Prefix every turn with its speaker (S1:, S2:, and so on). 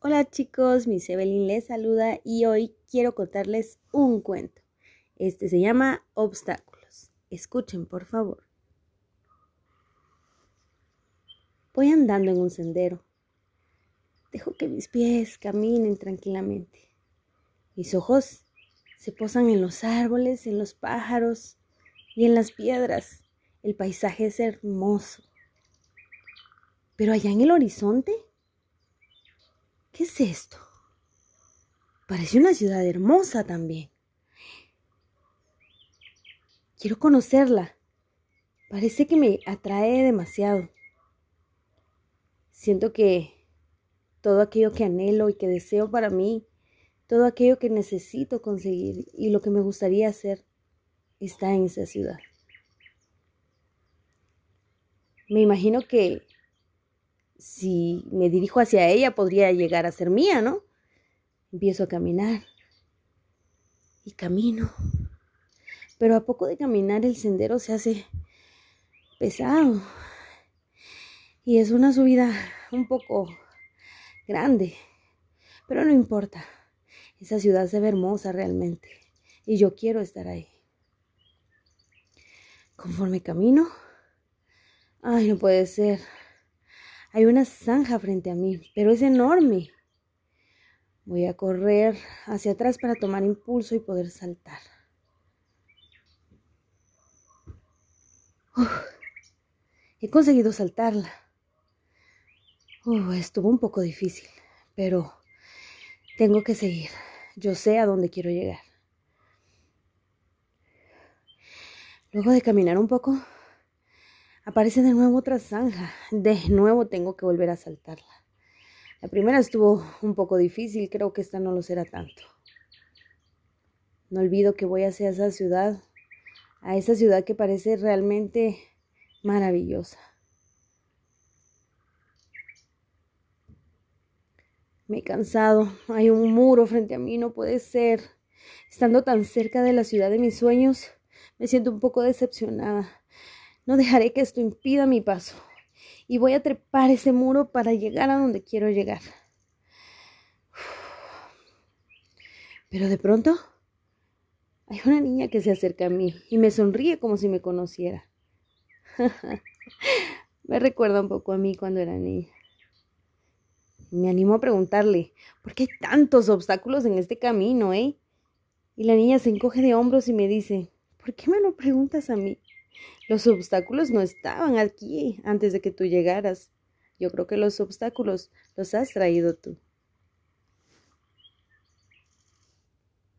S1: Hola chicos, mi Evelyn les saluda y hoy quiero contarles un cuento. Este se llama Obstáculos. Escuchen, por favor. Voy andando en un sendero. Dejo que mis pies caminen tranquilamente. Mis ojos se posan en los árboles, en los pájaros y en las piedras. El paisaje es hermoso. Pero allá en el horizonte ¿Qué es esto? Parece una ciudad hermosa también. Quiero conocerla. Parece que me atrae demasiado. Siento que todo aquello que anhelo y que deseo para mí, todo aquello que necesito conseguir y lo que me gustaría hacer, está en esa ciudad. Me imagino que si me dirijo hacia ella podría llegar a ser mía, ¿no? Empiezo a caminar y camino. Pero a poco de caminar el sendero se hace pesado. Y es una subida un poco grande. Pero no importa. Esa ciudad se ve hermosa realmente. Y yo quiero estar ahí. Conforme camino. Ay, no puede ser. Hay una zanja frente a mí, pero es enorme. Voy a correr hacia atrás para tomar impulso y poder saltar. he conseguido saltarla. estuvo un poco difícil, pero tengo que seguir. Yo sé a dónde quiero llegar. Luego de caminar un poco, Aparece de nuevo otra zanja. De nuevo tengo que volver a saltarla. La primera estuvo un poco difícil, creo que esta no lo será tanto. No olvido que voy hacia esa ciudad, a esa ciudad que parece realmente maravillosa. Me he cansado, hay un muro frente a mí, no puede ser. Estando tan cerca de la ciudad de mis sueños, me siento un poco decepcionada. No dejaré que esto impida mi paso. Y voy a trepar ese muro para llegar a donde quiero llegar. Pero de pronto hay una niña que se acerca a mí y me sonríe como si me conociera. me recuerda un poco a mí cuando era niña. Me animo a preguntarle, ¿por qué hay tantos obstáculos en este camino, eh? Y la niña se encoge de hombros y me dice, ¿por qué me lo preguntas a mí? Los obstáculos no estaban aquí antes de que tú llegaras. Yo creo que los obstáculos los has traído tú.